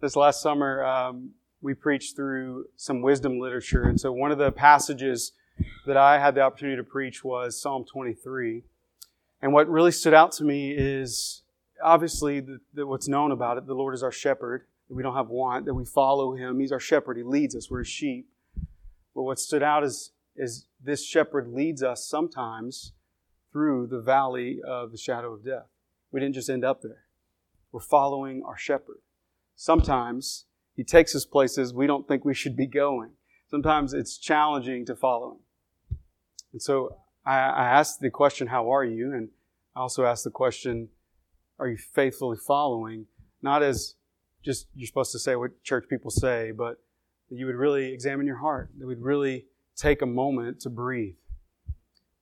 this last summer, um, we preached through some wisdom literature. And so one of the passages that I had the opportunity to preach was Psalm 23. And what really stood out to me is obviously the, the, what's known about it the Lord is our shepherd, that we don't have want, that we follow him. He's our shepherd, he leads us, we're his sheep. But what stood out is, is this shepherd leads us sometimes through the valley of the shadow of death. We didn't just end up there. We're following our shepherd. Sometimes he takes us places we don't think we should be going. Sometimes it's challenging to follow him. And so I, I asked the question, How are you? And I also asked the question, Are you faithfully following? Not as just you're supposed to say what church people say, but that you would really examine your heart, that we'd really take a moment to breathe.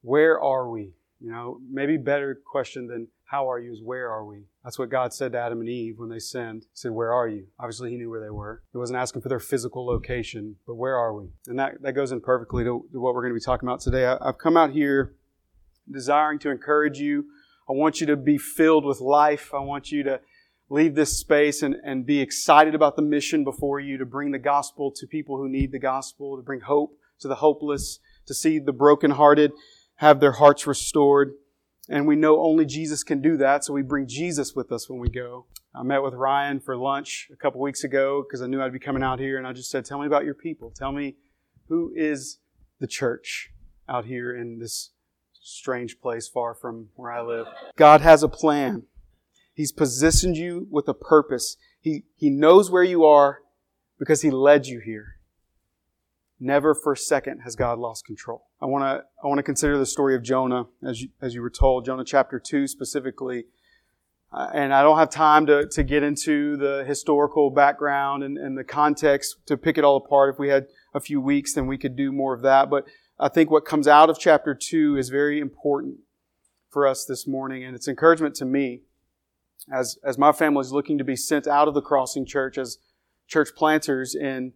Where are we? You know, maybe better question than how are you is where are we? That's what God said to Adam and Eve when they sinned. He said, Where are you? Obviously, He knew where they were. He wasn't asking for their physical location, but where are we? And that, that goes in perfectly to, to what we're going to be talking about today. I, I've come out here desiring to encourage you. I want you to be filled with life. I want you to leave this space and, and be excited about the mission before you to bring the gospel to people who need the gospel, to bring hope to the hopeless, to see the brokenhearted have their hearts restored. And we know only Jesus can do that, so we bring Jesus with us when we go. I met with Ryan for lunch a couple weeks ago because I knew I'd be coming out here, and I just said, Tell me about your people. Tell me who is the church out here in this strange place far from where I live. God has a plan. He's positioned you with a purpose. He, he knows where you are because He led you here. Never for a second has God lost control. I want to I want to consider the story of Jonah as you, as you were told, Jonah chapter 2 specifically. Uh, and I don't have time to, to get into the historical background and, and the context to pick it all apart. If we had a few weeks, then we could do more of that. But I think what comes out of chapter 2 is very important for us this morning, and it's encouragement to me as, as my family is looking to be sent out of the Crossing Church as church planters in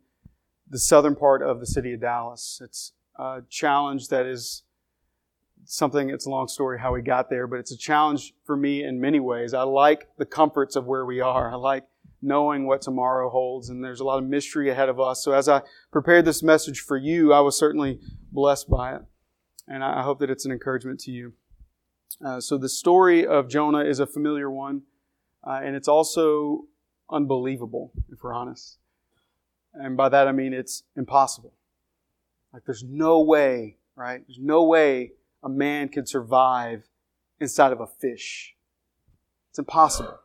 the southern part of the city of Dallas. It's a challenge that is something, it's a long story how we got there, but it's a challenge for me in many ways. I like the comforts of where we are. I like knowing what tomorrow holds, and there's a lot of mystery ahead of us. So as I prepared this message for you, I was certainly blessed by it. And I hope that it's an encouragement to you. Uh, so the story of Jonah is a familiar one, uh, and it's also unbelievable, if we're honest. And by that I mean it's impossible. Like there's no way, right? There's no way a man can survive inside of a fish. It's impossible.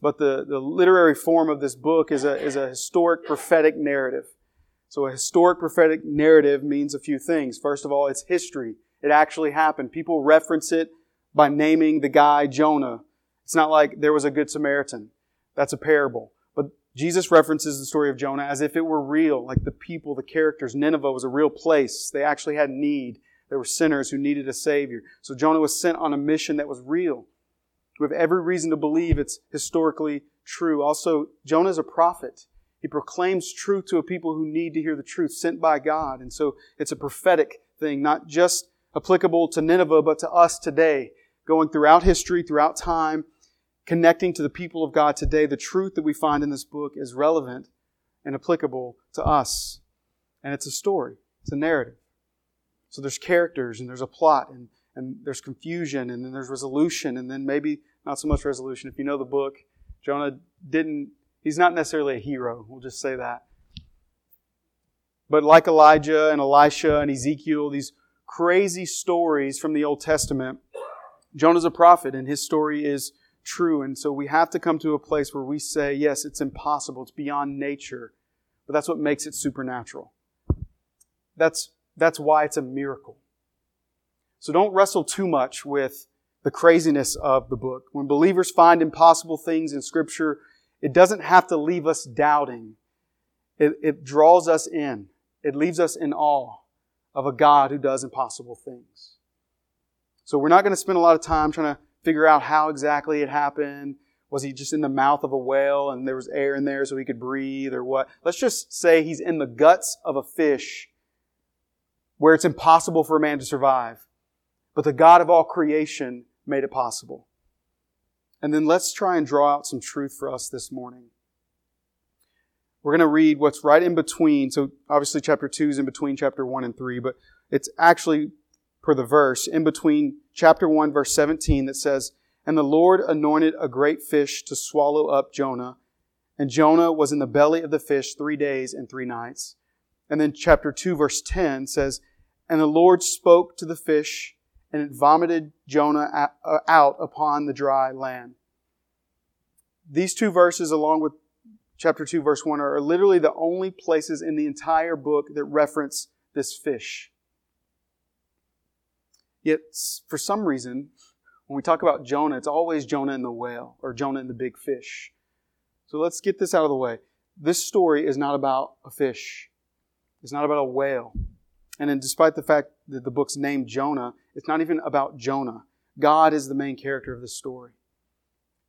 But the, the literary form of this book is a, is a historic prophetic narrative. So a historic prophetic narrative means a few things. First of all, it's history. It actually happened. People reference it by naming the guy Jonah. It's not like there was a good Samaritan. That's a parable. Jesus references the story of Jonah as if it were real, like the people, the characters. Nineveh was a real place. They actually had need. There were sinners who needed a Savior. So Jonah was sent on a mission that was real. We have every reason to believe it's historically true. Also, Jonah is a prophet. He proclaims truth to a people who need to hear the truth, sent by God. And so it's a prophetic thing, not just applicable to Nineveh, but to us today, going throughout history, throughout time, connecting to the people of God today, the truth that we find in this book is relevant and applicable to us. And it's a story, it's a narrative. So there's characters and there's a plot and, and there's confusion and then there's resolution and then maybe not so much resolution. If you know the book, Jonah didn't, he's not necessarily a hero. We'll just say that. But like Elijah and Elisha and Ezekiel, these crazy stories from the Old Testament, Jonah's a prophet and his story is true. And so we have to come to a place where we say, yes, it's impossible. It's beyond nature. But that's what makes it supernatural. That's, that's why it's a miracle. So don't wrestle too much with the craziness of the book. When believers find impossible things in Scripture, it doesn't have to leave us doubting. It, it draws us in. It leaves us in awe of a God who does impossible things. So we're not going to spend a lot of time trying to figure out how exactly it happened. Was he just in the mouth of a whale and there was air in there so he could breathe or what? Let's just say he's in the guts of a fish where it's impossible for a man to survive. But the God of all creation made it possible. And then let's try and draw out some truth for us this morning. we're going to read what's right in between. So obviously chapter 2 is in between chapter 1 and 3, but it's actually per the verse in between chapter 1 verse 17 that says, And the Lord anointed a great fish to swallow up Jonah. And Jonah was in the belly of the fish three days and three nights. And then chapter 2 verse 10 says, And the Lord spoke to the fish and it vomited Jonah uh, out upon the dry land. These two verses, along with chapter 2, verse 1, are literally the only places in the entire book that reference this fish. Yet, for some reason, when we talk about Jonah, it's always Jonah and the whale or Jonah and the big fish. So let's get this out of the way. This story is not about a fish. It's not about a whale. And then despite the fact that the book's named Jonah, it's not even about Jonah. God is the main character of the story.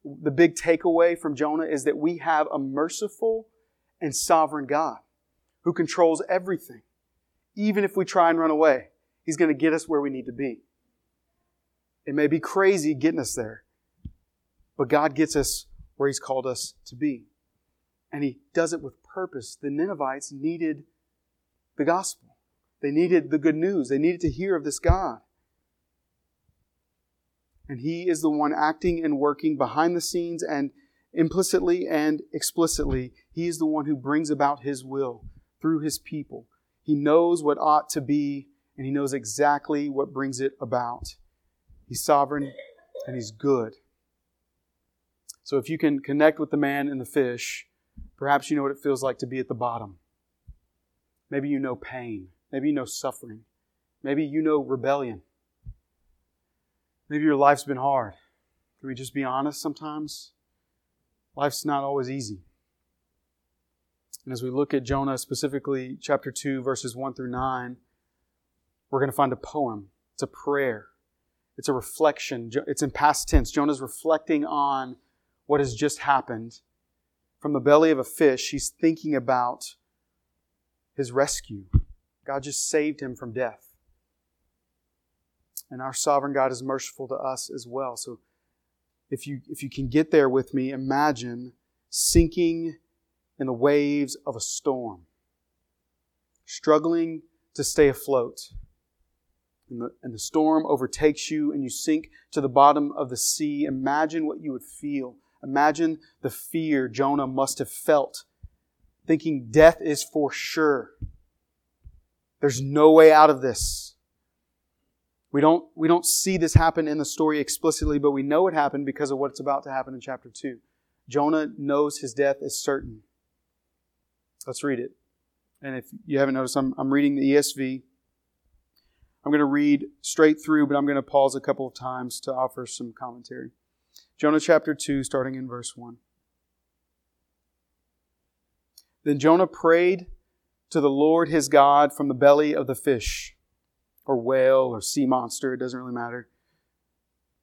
The big takeaway from Jonah is that we have a merciful and sovereign God who controls everything. Even if we try and run away, He's going to get us where we need to be. It may be crazy getting us there, but God gets us where He's called us to be. And He does it with purpose. The Ninevites needed the gospel. They needed the good news. They needed to hear of this God. And He is the one acting and working behind the scenes and implicitly and explicitly. He is the one who brings about His will through His people. He knows what ought to be, and He knows exactly what brings it about. He's sovereign and He's good. So if you can connect with the man and the fish, perhaps you know what it feels like to be at the bottom. Maybe you know pain. Maybe you know suffering. Maybe you know rebellion. Maybe your life's been hard. Can we just be honest sometimes? Life's not always easy. And as we look at Jonah, specifically chapter 2, verses 1 through 9, we're going to find a poem. It's a prayer. It's a reflection. It's in past tense. Jonah's reflecting on what has just happened. From the belly of a fish, he's thinking about his rescue. God just saved him from death. And our sovereign God is merciful to us as well. So if you, if you can get there with me, imagine sinking in the waves of a storm, struggling to stay afloat. And the, and the storm overtakes you and you sink to the bottom of the sea. Imagine what you would feel. Imagine the fear Jonah must have felt, thinking death is for sure. There's no way out of this. We don't, we don't see this happen in the story explicitly, but we know it happened because of what's about to happen in chapter 2. Jonah knows his death is certain. Let's read it. And if you haven't noticed, I'm, I'm reading the ESV. I'm going to read straight through, but I'm going to pause a couple of times to offer some commentary. Jonah chapter 2, starting in verse 1. Then Jonah prayed to the Lord his God from the belly of the fish, or whale, or sea monster, it doesn't really matter.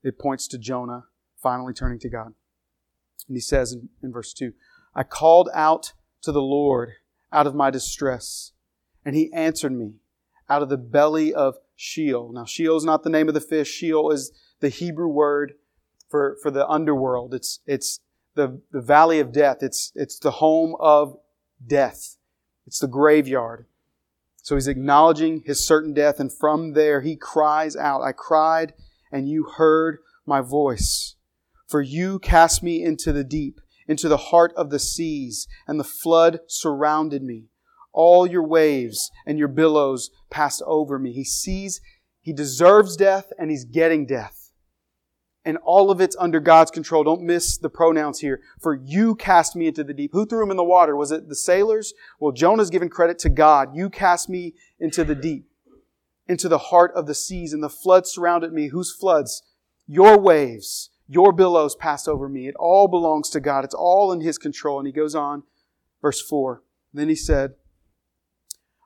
It points to Jonah finally turning to God. And he says in, in verse 2 I called out to the Lord out of my distress, and he answered me out of the belly of Sheol. Now, Sheol is not the name of the fish. Sheol is the Hebrew word for, for the underworld. It's, it's the, the valley of death. It's, it's the home of death. It's the graveyard. So he's acknowledging his certain death, and from there he cries out, I cried, and you heard my voice. For you cast me into the deep, into the heart of the seas, and the flood surrounded me. All your waves and your billows passed over me. He sees he deserves death, and he's getting death and all of it's under God's control. Don't miss the pronouns here. For you cast me into the deep. Who threw him in the water? Was it the sailors? Well, Jonah's giving credit to God. You cast me into the deep, into the heart of the seas, and the floods surrounded me. Whose floods? Your waves, your billows passed over me. It all belongs to God. It's all in His control. And he goes on, verse 4. Then he said,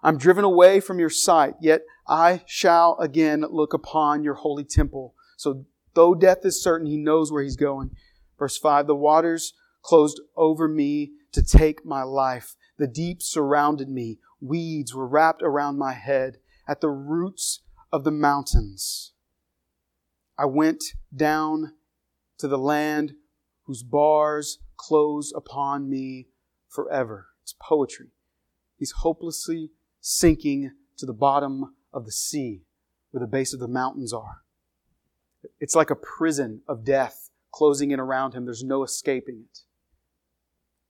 I'm driven away from your sight, yet I shall again look upon your holy temple. So Though death is certain, he knows where he's going. Verse 5 The waters closed over me to take my life. The deep surrounded me. Weeds were wrapped around my head. At the roots of the mountains, I went down to the land whose bars closed upon me forever. It's poetry. He's hopelessly sinking to the bottom of the sea where the base of the mountains are. It's like a prison of death closing in around him. There's no escaping it.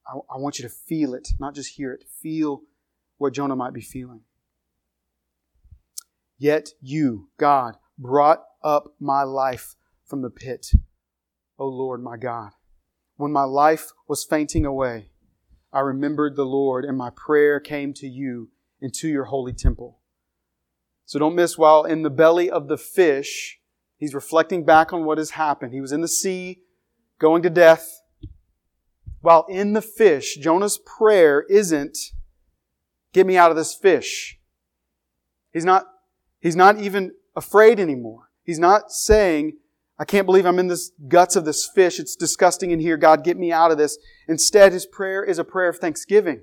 I, I want you to feel it, not just hear it. Feel what Jonah might be feeling. Yet you, God, brought up my life from the pit, O Lord my God. When my life was fainting away, I remembered the Lord, and my prayer came to you into your holy temple. So don't miss while in the belly of the fish, he's reflecting back on what has happened. He was in the sea, going to death. While in the fish, Jonah's prayer isn't, get me out of this fish. He's not, he's not even afraid anymore. He's not saying, I can't believe I'm in this guts of this fish. It's disgusting in here. God, get me out of this. Instead, his prayer is a prayer of thanksgiving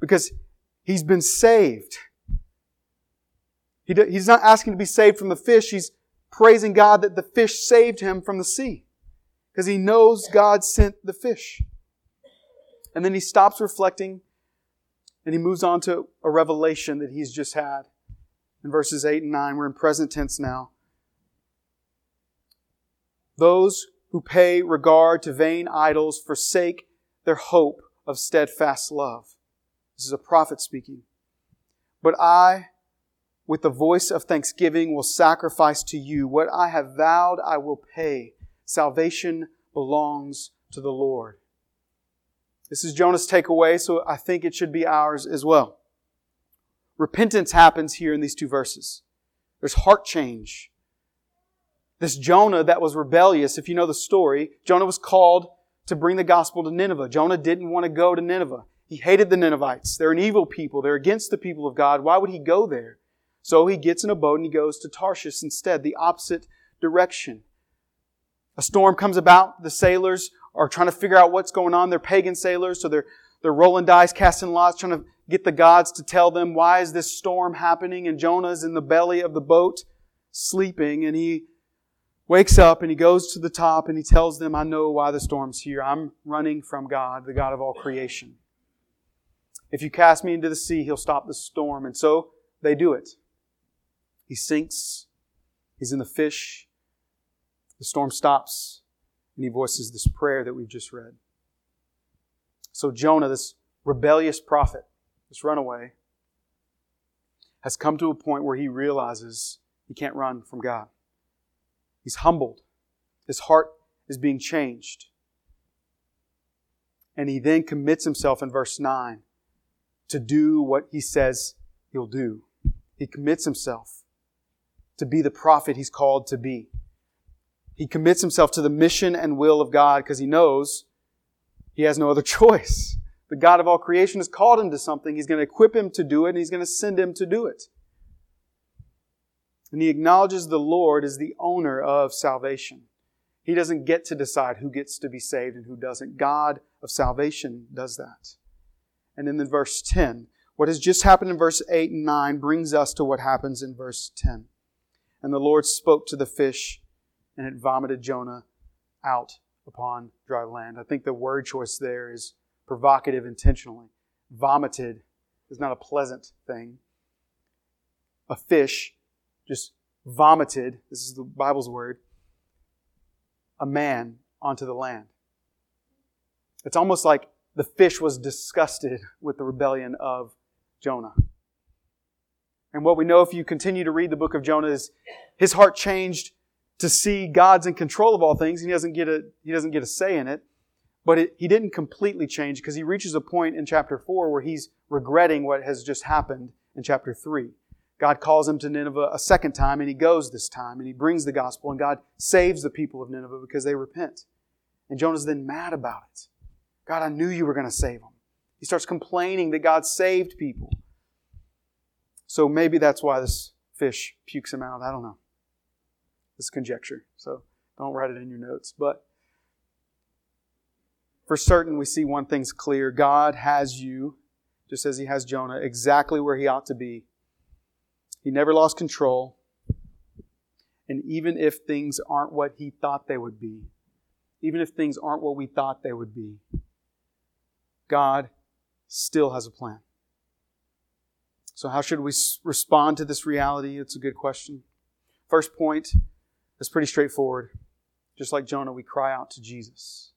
because he's been saved. He's not asking to be saved from the fish. He's praising God that the fish saved him from the sea because he knows God sent the fish. And then he stops reflecting and he moves on to a revelation that he's just had. In verses 8 and 9, we're in present tense now. Those who pay regard to vain idols forsake their hope of steadfast love. This is a prophet speaking. But I, with the voice of thanksgiving, will sacrifice to you. What I have vowed, I will pay. Salvation belongs to the Lord. This is Jonah's takeaway, so I think it should be ours as well. Repentance happens here in these two verses. There's heart change. This Jonah that was rebellious, if you know the story, Jonah was called to bring the gospel to Nineveh. Jonah didn't want to go to Nineveh. He hated the Ninevites. They're an evil people. They're against the people of God. Why would he go there? So he gets in a boat and he goes to Tarshish instead, the opposite direction. A storm comes about. The sailors are trying to figure out what's going on. They're pagan sailors, so they're, they're rolling dice, casting lots, trying to get the gods to tell them why is this storm happening. And Jonah's in the belly of the boat, sleeping, and he wakes up and he goes to the top and he tells them, I know why the storm's here. I'm running from God, the God of all creation. If you cast me into the sea, he'll stop the storm. And so they do it. He sinks. He's in the fish. The storm stops. And he voices this prayer that we've just read. So Jonah, this rebellious prophet, this runaway, has come to a point where he realizes he can't run from God. He's humbled. His heart is being changed. And he then commits himself in verse 9 to do what he says he'll do. He commits himself to be the prophet he's called to be. He commits himself to the mission and will of God because he knows he has no other choice. The God of all creation has called him to something. He's going to equip him to do it and he's going to send him to do it. And he acknowledges the Lord as the owner of salvation. He doesn't get to decide who gets to be saved and who doesn't. God of salvation does that. And then in verse 10, what has just happened in verse 8 and 9 brings us to what happens in verse 10. And the Lord spoke to the fish, and it vomited Jonah out upon dry land. I think the word choice there is provocative intentionally. Vomited is not a pleasant thing. A fish just vomited, this is the Bible's word, a man onto the land. It's almost like the fish was disgusted with the rebellion of Jonah. And what we know if you continue to read the book of Jonah is his heart changed to see God's in control of all things. He doesn't get a, he doesn't get a say in it. But it, he didn't completely change because he reaches a point in chapter 4 where he's regretting what has just happened in chapter 3. God calls him to Nineveh a second time, and he goes this time, and he brings the gospel, and God saves the people of Nineveh because they repent. And Jonah's then mad about it. God, I knew you were going to save them. He starts complaining that God saved people. So maybe that's why this fish pukes him out. I don't know. It's conjecture, so don't write it in your notes. But for certain, we see one thing's clear God has you, just as He has Jonah, exactly where He ought to be he never lost control. And even if things aren't what he thought they would be, even if things aren't what we thought they would be, God still has a plan. So, how should we respond to this reality? It's a good question. First point is pretty straightforward. Just like Jonah, we cry out to Jesus.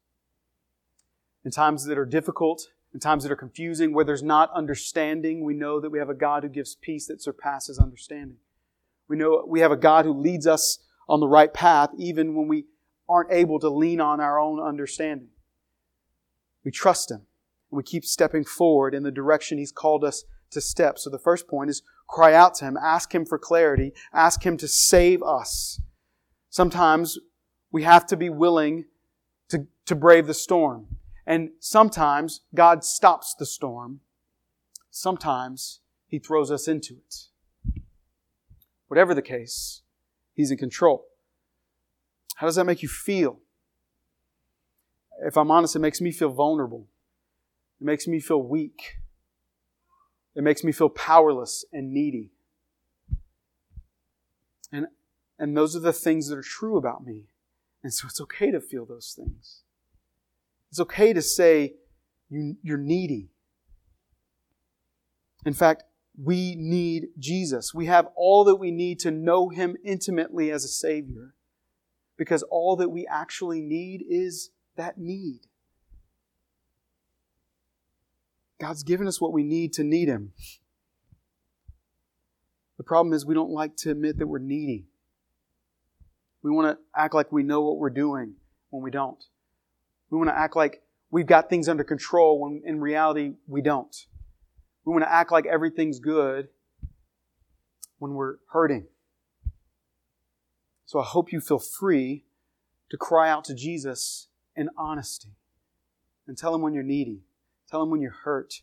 In times that are difficult, in times that are confusing, where there's not understanding, we know that we have a God who gives peace that surpasses understanding. We know we have a God who leads us on the right path even when we aren't able to lean on our own understanding. We trust Him we keep stepping forward in the direction He's called us to step. So the first point is cry out to Him, ask Him for clarity, ask Him to save us. Sometimes we have to be willing to, to brave the storm. And sometimes God stops the storm. Sometimes He throws us into it. Whatever the case, He's in control. How does that make you feel? If I'm honest, it makes me feel vulnerable. It makes me feel weak. It makes me feel powerless and needy. And, and those are the things that are true about me. And so it's okay to feel those things. It's okay to say you, you're needy. In fact, we need Jesus. We have all that we need to know Him intimately as a Savior because all that we actually need is that need. God's given us what we need to need Him. The problem is we don't like to admit that we're needy. We want to act like we know what we're doing when we don't. We want to act like we've got things under control when in reality we don't. We want to act like everything's good when we're hurting. So I hope you feel free to cry out to Jesus in honesty and tell him when you're needy. Tell him when you're hurt.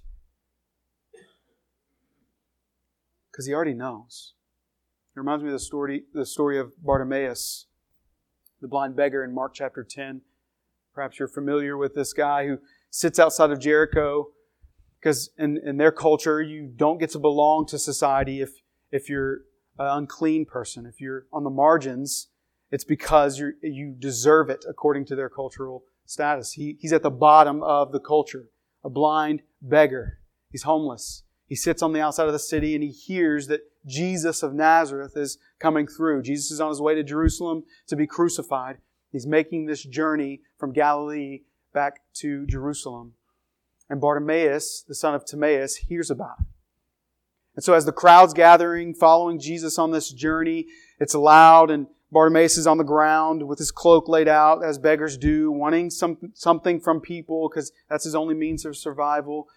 Because he already knows. It reminds me of the story, the story of Bartimaeus, the blind beggar in Mark chapter 10. Perhaps you're familiar with this guy who sits outside of Jericho because in, in their culture, you don't get to belong to society if, if you're an unclean person. If you're on the margins, it's because you you deserve it according to their cultural status. He, he's at the bottom of the culture, a blind beggar. He's homeless. He sits on the outside of the city and he hears that Jesus of Nazareth is coming through. Jesus is on his way to Jerusalem to be crucified. He's making this journey from Galilee back to Jerusalem. And Bartimaeus, the son of Timaeus, hears about it. And so as the crowd's gathering, following Jesus on this journey, it's loud and Bartimaeus is on the ground with his cloak laid out, as beggars do, wanting some, something from people because that's his only means of survival.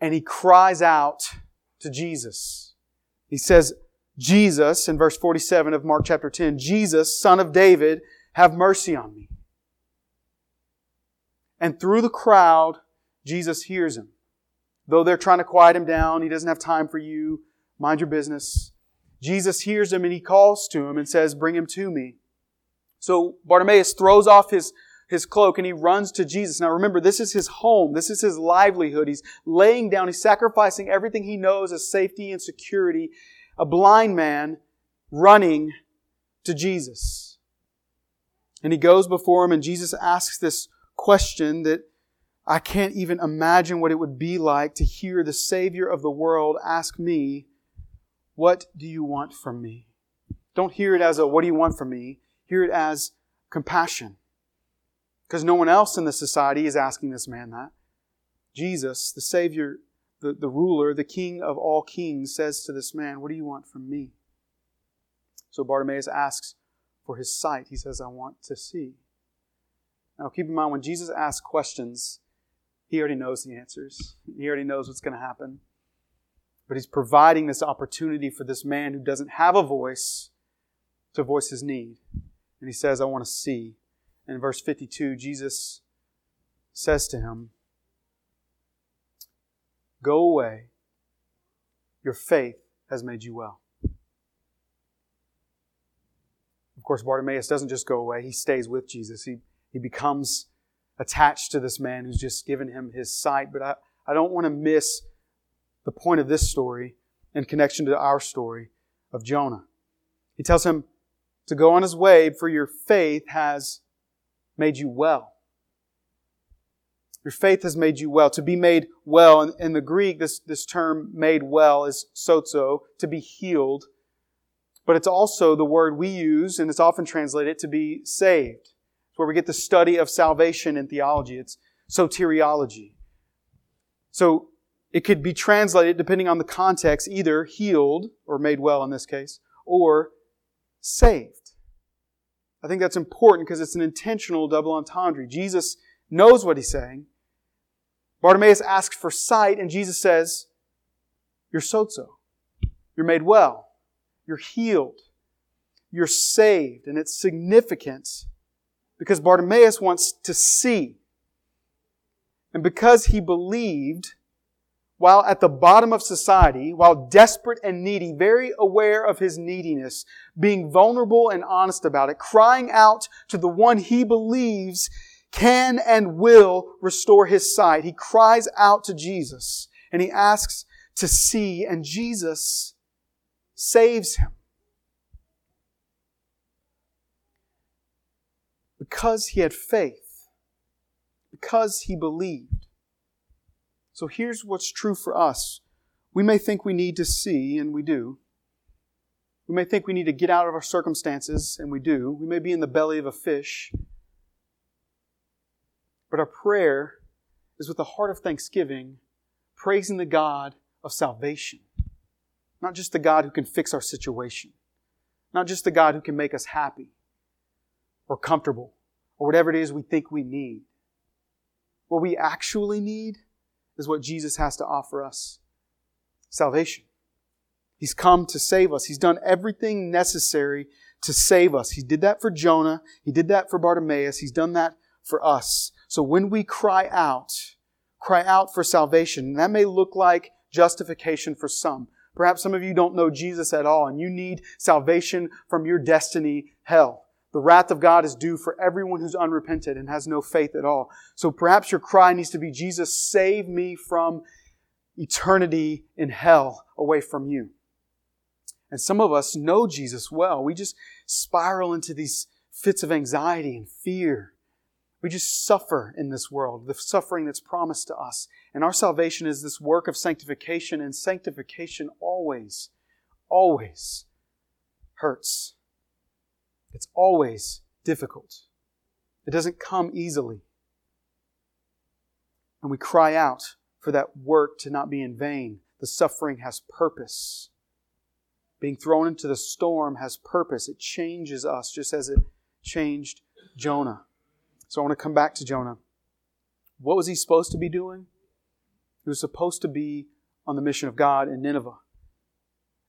And he cries out to Jesus. He says, Jesus, in verse 47 of Mark chapter 10, Jesus, son of David, have mercy on me. And through the crowd, Jesus hears him. Though they're trying to quiet him down, he doesn't have time for you. Mind your business. Jesus hears him and he calls to him and says, Bring him to me. So Bartimaeus throws off his, his cloak and he runs to Jesus. Now remember, this is his home. This is his livelihood. He's laying down, he's sacrificing everything he knows as safety and security. A blind man running to Jesus. And he goes before him and Jesus asks this question that I can't even imagine what it would be like to hear the Savior of the world ask me, What do you want from me? Don't hear it as a, What do you want from me? Hear it as compassion. Because no one else in the society is asking this man that. Jesus, the Savior, the, the ruler, the King of all kings, says to this man, What do you want from me? So Bartimaeus asks for his sight. He says, I want to see. Now keep in mind, when Jesus asks questions, he already knows the answers. He already knows what's going to happen. But he's providing this opportunity for this man who doesn't have a voice to voice his need. And he says, I want to see. And in verse 52, Jesus says to him, Go away. Your faith has made you well. Of course, Bartimaeus doesn't just go away, he stays with Jesus. He, he becomes attached to this man who's just given him his sight. But I, I don't want to miss the point of this story in connection to our story of Jonah. He tells him to go on his way, for your faith has made you well. Your faith has made you well. To be made well, in, in the Greek, this, this term made well is sozo, to be healed. But it's also the word we use, and it's often translated to be saved. It's where we get the study of salvation in theology. It's soteriology. So it could be translated, depending on the context, either healed, or made well in this case, or saved. I think that's important because it's an intentional double entendre. Jesus knows what he's saying. Bartimaeus asks for sight, and Jesus says, You're sozo. You're made well. You're healed. You're saved. And it's significant because Bartimaeus wants to see. And because he believed, while at the bottom of society, while desperate and needy, very aware of his neediness, being vulnerable and honest about it, crying out to the one he believes can and will restore his sight. He cries out to Jesus and he asks to see, and Jesus saves him. Because he had faith, because he believed. So here's what's true for us. We may think we need to see, and we do. We may think we need to get out of our circumstances, and we do. We may be in the belly of a fish, but our prayer is with a heart of thanksgiving, praising the God of salvation. Not just the God who can fix our situation, not just the God who can make us happy or comfortable or whatever it is we think we need. What we actually need is what Jesus has to offer us salvation. He's come to save us. He's done everything necessary to save us. He did that for Jonah. He did that for Bartimaeus. He's done that for us. So when we cry out, cry out for salvation, that may look like justification for some. Perhaps some of you don't know Jesus at all and you need salvation from your destiny, hell. The wrath of God is due for everyone who's unrepented and has no faith at all. So perhaps your cry needs to be, Jesus, save me from eternity in hell away from you. And some of us know Jesus well. We just spiral into these fits of anxiety and fear we just suffer in this world, the suffering that's promised to us. And our salvation is this work of sanctification, and sanctification always, always hurts. It's always difficult. It doesn't come easily. And we cry out for that work to not be in vain. The suffering has purpose. Being thrown into the storm has purpose. It changes us just as it changed Jonah. So I want to come back to Jonah. What was he supposed to be doing? He was supposed to be on the mission of God in Nineveh.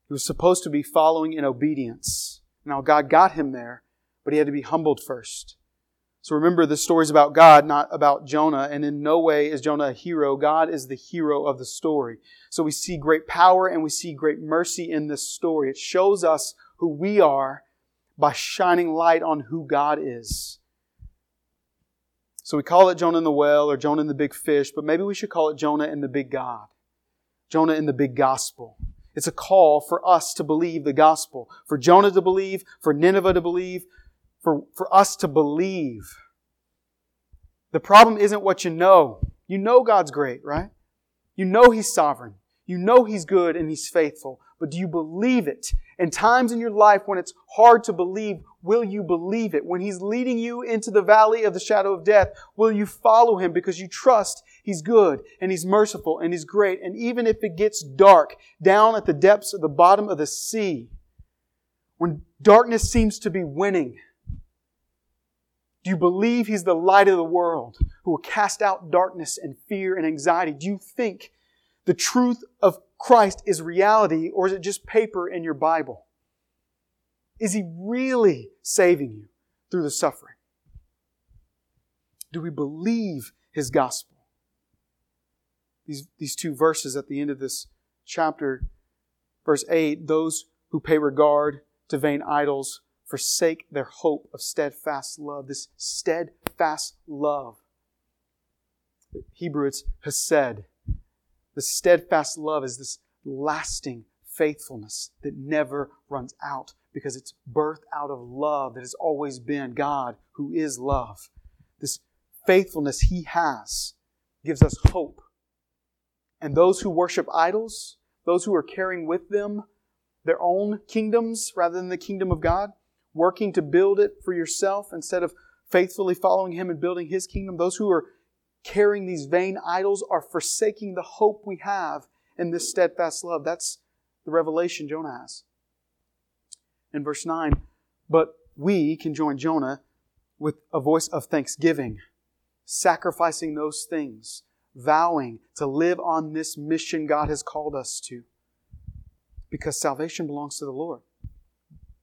He was supposed to be following in obedience. Now, God got him there, but he had to be humbled first. So remember, the story's about God, not about Jonah, and in no way is Jonah a hero. God is the hero of the story. So we see great power and we see great mercy in this story. It shows us who we are by shining light on who God is. So we call it Jonah in the well or Jonah in the big fish, but maybe we should call it Jonah in the big God. Jonah in the big gospel. It's a call for us to believe the gospel, for Jonah to believe, for Nineveh to believe, for, for us to believe. The problem isn't what you know. You know God's great, right? You know He's sovereign. You know He's good and He's faithful. But do you believe it? In times in your life when it's hard to believe, will you believe it? When He's leading you into the valley of the shadow of death, will you follow Him because you trust He's good and He's merciful and He's great? And even if it gets dark down at the depths of the bottom of the sea, when darkness seems to be winning, do you believe He's the light of the world who will cast out darkness and fear and anxiety? Do you think the truth of Christ is reality or is it just paper in your Bible? Is He really saving you through the suffering? Do we believe His gospel? These, these two verses at the end of this chapter, verse 8 those who pay regard to vain idols forsake their hope of steadfast love. This steadfast love. Hebrew, it's hesed. The steadfast love is this lasting faithfulness that never runs out because it's birthed out of love that has always been God who is love. This faithfulness He has. gives us hope. And those who worship idols, those who are carrying with them their own kingdoms rather than the kingdom of God, working to build it for yourself instead of faithfully following Him and building His kingdom, those who are carrying these vain idols are forsaking the hope we have in this steadfast love. That's the revelation Jonah has. In verse 9, but we can join Jonah with a voice of thanksgiving, sacrificing those things, vowing to live on this mission God has called us to. Because salvation belongs to the Lord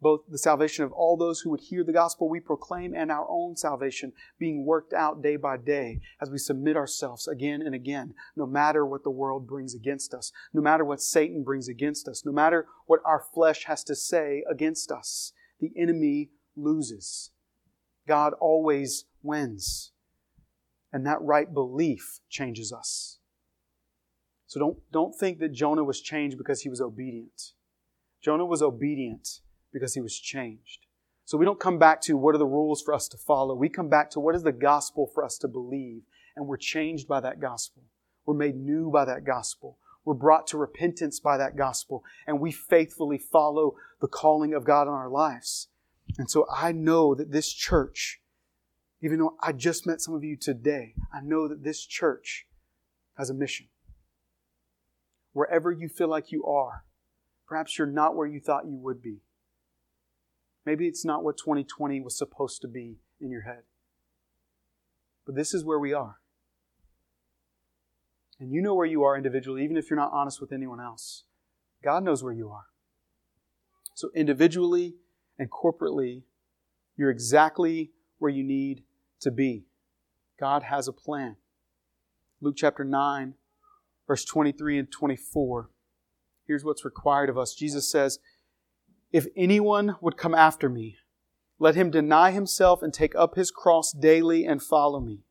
both the salvation of all those who would hear the gospel we proclaim and our own salvation being worked out day by day as we submit ourselves again and again, no matter what the world brings against us, no matter what Satan brings against us, no matter what our flesh has to say against us. The enemy loses. God always wins. And that right belief changes us. So don't, don't think that Jonah was changed because he was obedient. Jonah was obedient because he was changed. So we don't come back to what are the rules for us to follow. We come back to what is the gospel for us to believe. And we're changed by that gospel. We're made new by that gospel. We're brought to repentance by that gospel. And we faithfully follow the calling of God in our lives. And so I know that this church, even though I just met some of you today, I know that this church has a mission. Wherever you feel like you are, perhaps you're not where you thought you would be. Maybe it's not what 2020 was supposed to be in your head. But this is where we are. And you know where you are individually, even if you're not honest with anyone else. God knows where you are. So, individually and corporately, you're exactly where you need to be. God has a plan. Luke chapter 9, verse 23 and 24. Here's what's required of us. Jesus says, if anyone would come after me, let him deny himself and take up his cross daily and follow me.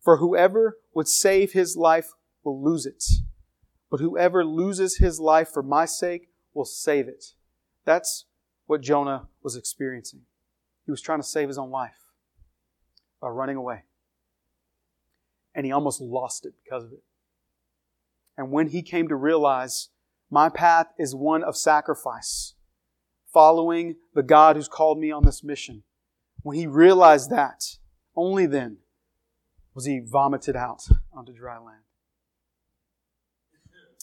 For whoever would save his life will lose it, but whoever loses his life for my sake will save it. That's what Jonah was experiencing. He was trying to save his own life by running away. And he almost lost it because of it. And when he came to realize my path is one of sacrifice, following the God who's called me on this mission. When he realized that, only then was he vomited out onto dry land.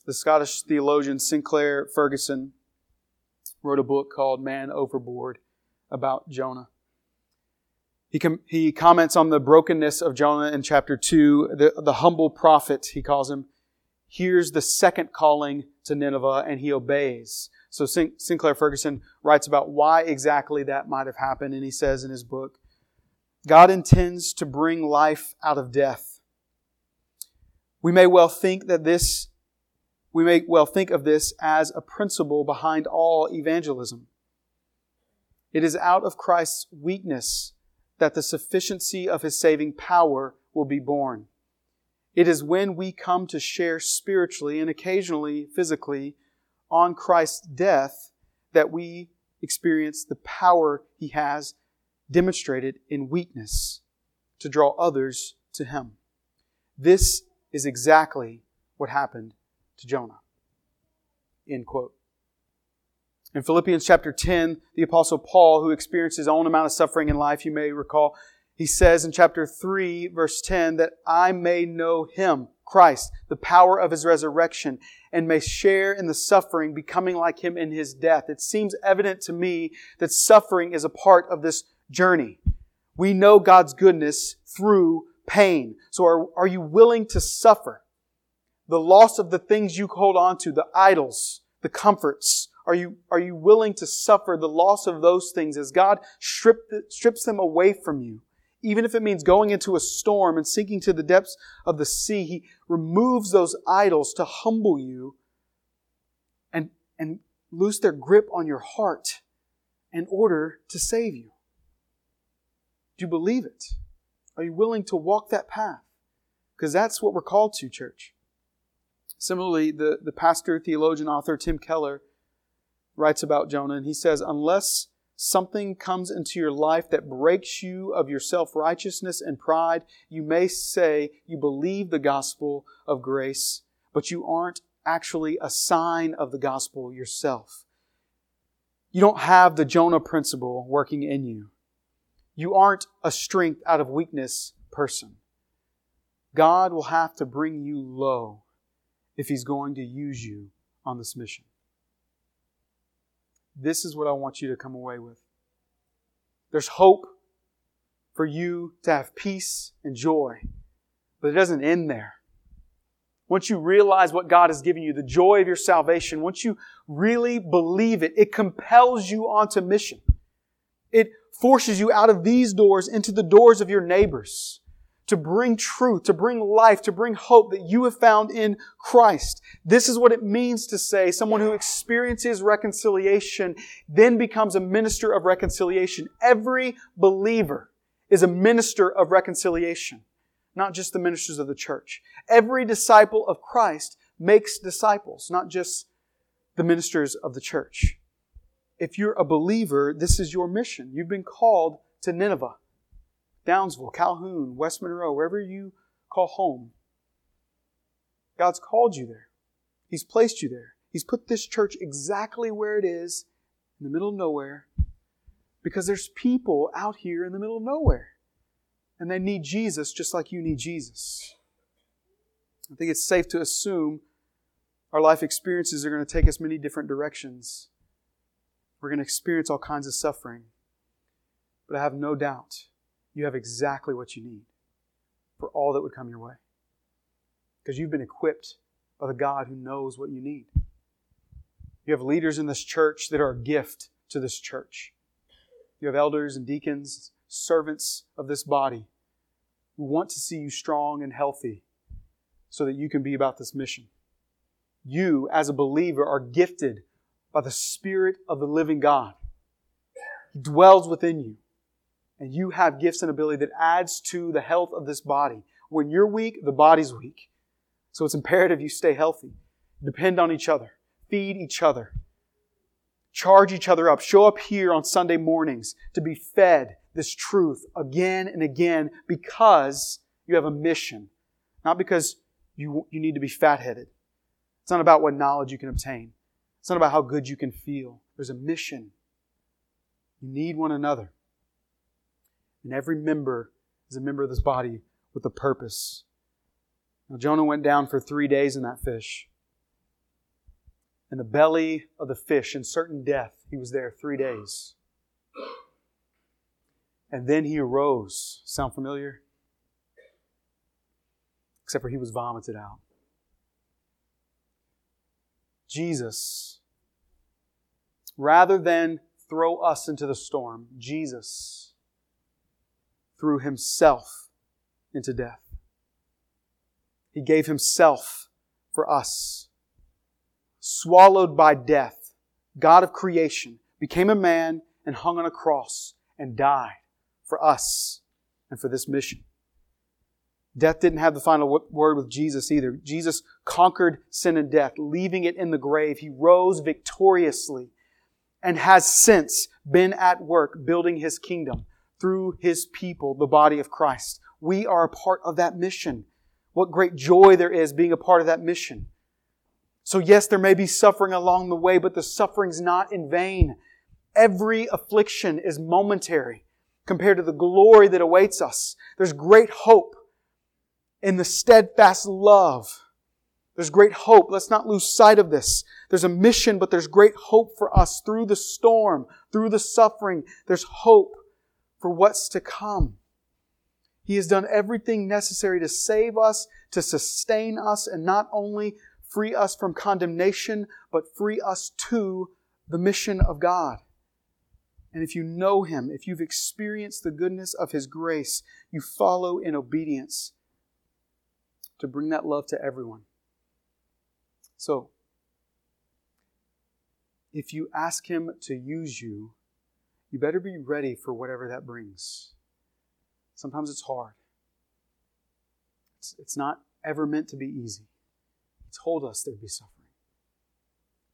The Scottish theologian Sinclair Ferguson wrote a book called Man Overboard about Jonah. He, com- he comments on the brokenness of Jonah in chapter 2. The, the humble prophet, he calls him, hears the second calling to Nineveh and he obeys. So Sinclair Ferguson writes about why exactly that might have happened, and he says in his book, God intends to bring life out of death. We may well think that this, we may well think of this as a principle behind all evangelism. It is out of Christ's weakness that the sufficiency of his saving power will be born. It is when we come to share spiritually and occasionally physically on Christ's death that we experience the power he has demonstrated in weakness to draw others to him. This is exactly what happened to Jonah. End quote. In Philippians chapter 10, the apostle Paul, who experienced his own amount of suffering in life, you may recall, he says in chapter 3, verse 10, that I may know him, Christ, the power of his resurrection, and may share in the suffering, becoming like him in his death. It seems evident to me that suffering is a part of this journey. We know God's goodness through pain. So are, are you willing to suffer the loss of the things you hold on to, the idols, the comforts? Are you, are you willing to suffer the loss of those things as God strip, strips them away from you? even if it means going into a storm and sinking to the depths of the sea, He removes those idols to humble you and, and loose their grip on your heart in order to save you. Do you believe it? Are you willing to walk that path? Because that's what we're called to, church. Similarly, the, the pastor, theologian, author Tim Keller writes about Jonah, and he says, Unless something comes into your life that breaks you of your self righteousness and pride, you may say you believe the gospel of grace, but you aren't actually a sign of the gospel yourself. You don't have the Jonah principle working in you. You aren't a strength out of weakness person. God will have to bring you low if He's going to use you on this mission. This is what I want you to come away with. There's hope for you to have peace and joy, but it doesn't end there. Once you realize what God has given you, the joy of your salvation, once you really believe it, it compels you onto mission. It forces you out of these doors into the doors of your neighbors to bring truth, to bring life, to bring hope that you have found in Christ. This is what it means to say someone who experiences reconciliation then becomes a minister of reconciliation. Every believer is a minister of reconciliation, not just the ministers of the church. Every disciple of Christ makes disciples, not just the ministers of the church. If you're a believer, this is your mission. You've been called to Nineveh. Downsville, Calhoun, West Monroe, wherever you call home. God's called you there. He's placed you there. He's put this church exactly where it is, in the middle of nowhere, because there's people out here in the middle of nowhere. And they need Jesus just like you need Jesus. I think it's safe to assume our life experiences are going to take us many different directions. We're going to experience all kinds of suffering. But I have no doubt you have exactly what you need for all that would come your way. Because you've been equipped by the God who knows what you need. You have leaders in this church that are a gift to this church. You have elders and deacons, servants of this body who want to see you strong and healthy so that you can be about this mission. You, as a believer, are gifted by the Spirit of the living God. He dwells within you and you have gifts and ability that adds to the health of this body. When you're weak, the body's weak. So it's imperative you stay healthy. Depend on each other. Feed each other. Charge each other up. Show up here on Sunday mornings to be fed this truth again and again because you have a mission. Not because you, you need to be fat headed. It's not about what knowledge you can obtain. It's not about how good you can feel. There's a mission. You need one another. And every member is a member of this body with a purpose. Now, Jonah went down for three days in that fish. In the belly of the fish, in certain death, he was there three days. And then he arose. Sound familiar? Except for he was vomited out. Jesus, rather than throw us into the storm, Jesus threw himself into death. He gave himself for us. Swallowed by death, God of creation became a man and hung on a cross and died for us and for this mission. Death didn't have the final word with Jesus either. Jesus conquered sin and death, leaving it in the grave. He rose victoriously and has since been at work building his kingdom through his people, the body of Christ. We are a part of that mission. What great joy there is being a part of that mission. So yes, there may be suffering along the way, but the suffering's not in vain. Every affliction is momentary compared to the glory that awaits us. There's great hope in the steadfast love. There's great hope. Let's not lose sight of this. There's a mission, but there's great hope for us through the storm, through the suffering. There's hope for what's to come. He has done everything necessary to save us, to sustain us, and not only free us from condemnation, but free us to the mission of God. And if you know Him, if you've experienced the goodness of His grace, you follow in obedience to bring that love to everyone. So, if you ask Him to use you, you better be ready for whatever that brings. Sometimes it's hard. It's, it's not ever meant to be easy. He told us there'd be suffering.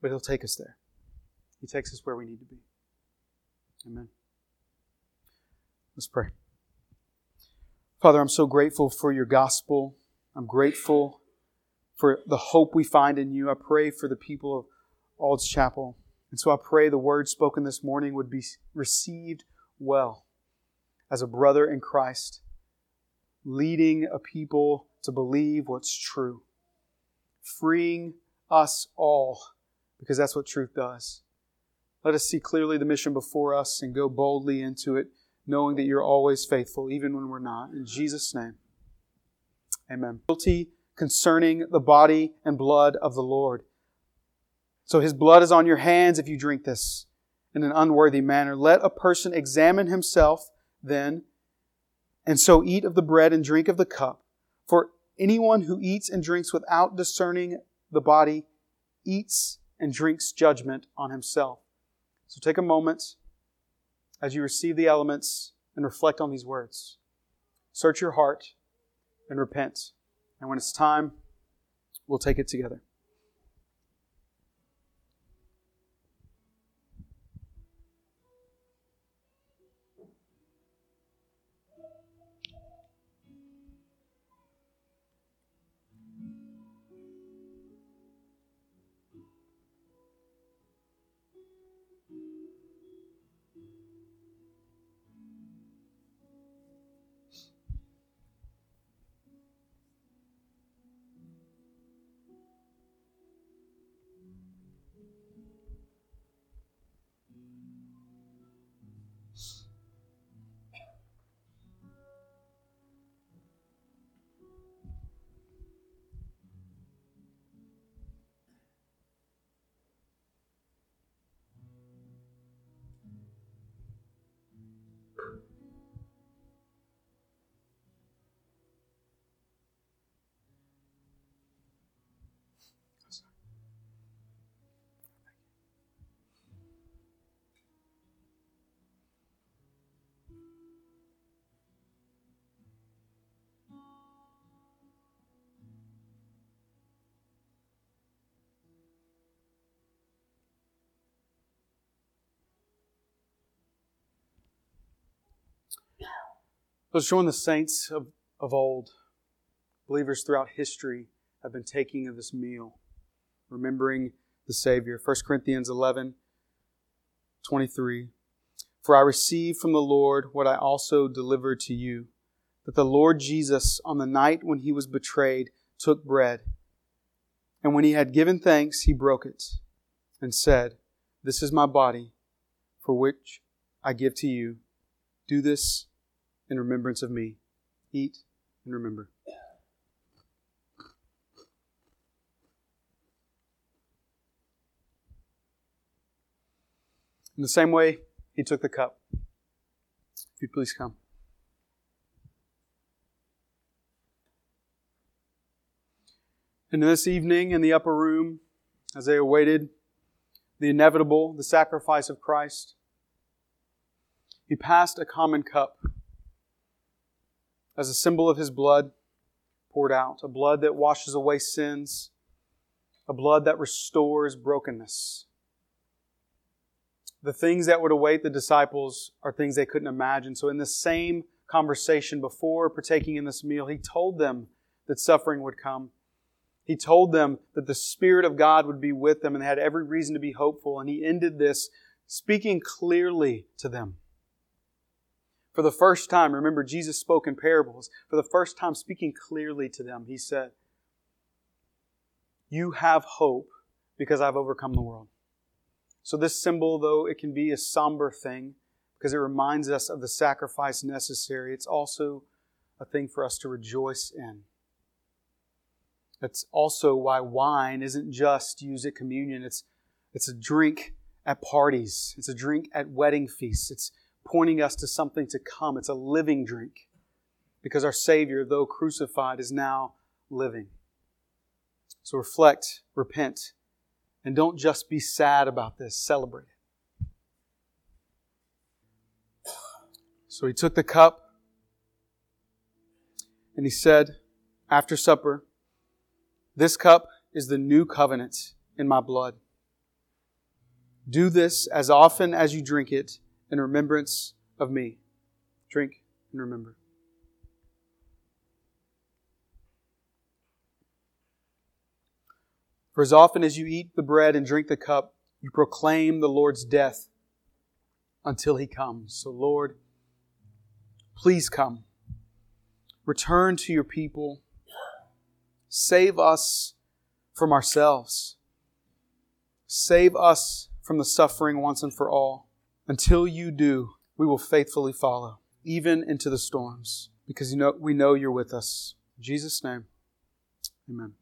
But He'll take us there. He takes us where we need to be. Amen. Let's pray. Father, I'm so grateful for your gospel. I'm grateful for the hope we find in you. I pray for the people of Ald's Chapel. And so I pray the word spoken this morning would be received well as a brother in Christ, leading a people to believe what's true, freeing us all, because that's what truth does. Let us see clearly the mission before us and go boldly into it, knowing that you're always faithful, even when we're not. In Jesus' name, amen. Guilty concerning the body and blood of the Lord. So his blood is on your hands if you drink this in an unworthy manner. Let a person examine himself then, and so eat of the bread and drink of the cup. For anyone who eats and drinks without discerning the body eats and drinks judgment on himself. So take a moment as you receive the elements and reflect on these words. Search your heart and repent. And when it's time, we'll take it together. I was showing the saints of, of old, believers throughout history, have been taking of this meal, remembering the Savior. 1 Corinthians 11, 23. For I received from the Lord what I also delivered to you, that the Lord Jesus, on the night when he was betrayed, took bread. And when he had given thanks, he broke it and said, This is my body, for which I give to you. Do this in remembrance of me. Eat and remember. In the same way, he took the cup. If you'd please come. And this evening in the upper room, as they awaited the inevitable, the sacrifice of Christ, he passed a common cup as a symbol of his blood poured out, a blood that washes away sins, a blood that restores brokenness. The things that would await the disciples are things they couldn't imagine. So, in the same conversation before partaking in this meal, he told them that suffering would come. He told them that the Spirit of God would be with them and they had every reason to be hopeful. And he ended this speaking clearly to them. For the first time, remember, Jesus spoke in parables. For the first time, speaking clearly to them, he said, You have hope because I've overcome the world. So, this symbol, though it can be a somber thing because it reminds us of the sacrifice necessary, it's also a thing for us to rejoice in. That's also why wine isn't just used at communion, it's, it's a drink at parties, it's a drink at wedding feasts, it's pointing us to something to come. It's a living drink because our Savior, though crucified, is now living. So reflect, repent, and don't just be sad about this, celebrate it. So he took the cup and he said, after supper, This cup is the new covenant in my blood. Do this as often as you drink it in remembrance of me. Drink and remember. For as often as you eat the bread and drink the cup, you proclaim the Lord's death until he comes. So, Lord, please come. Return to your people. Save us from ourselves. Save us from the suffering once and for all. Until you do, we will faithfully follow, even into the storms, because you know, we know you're with us. In Jesus' name, amen.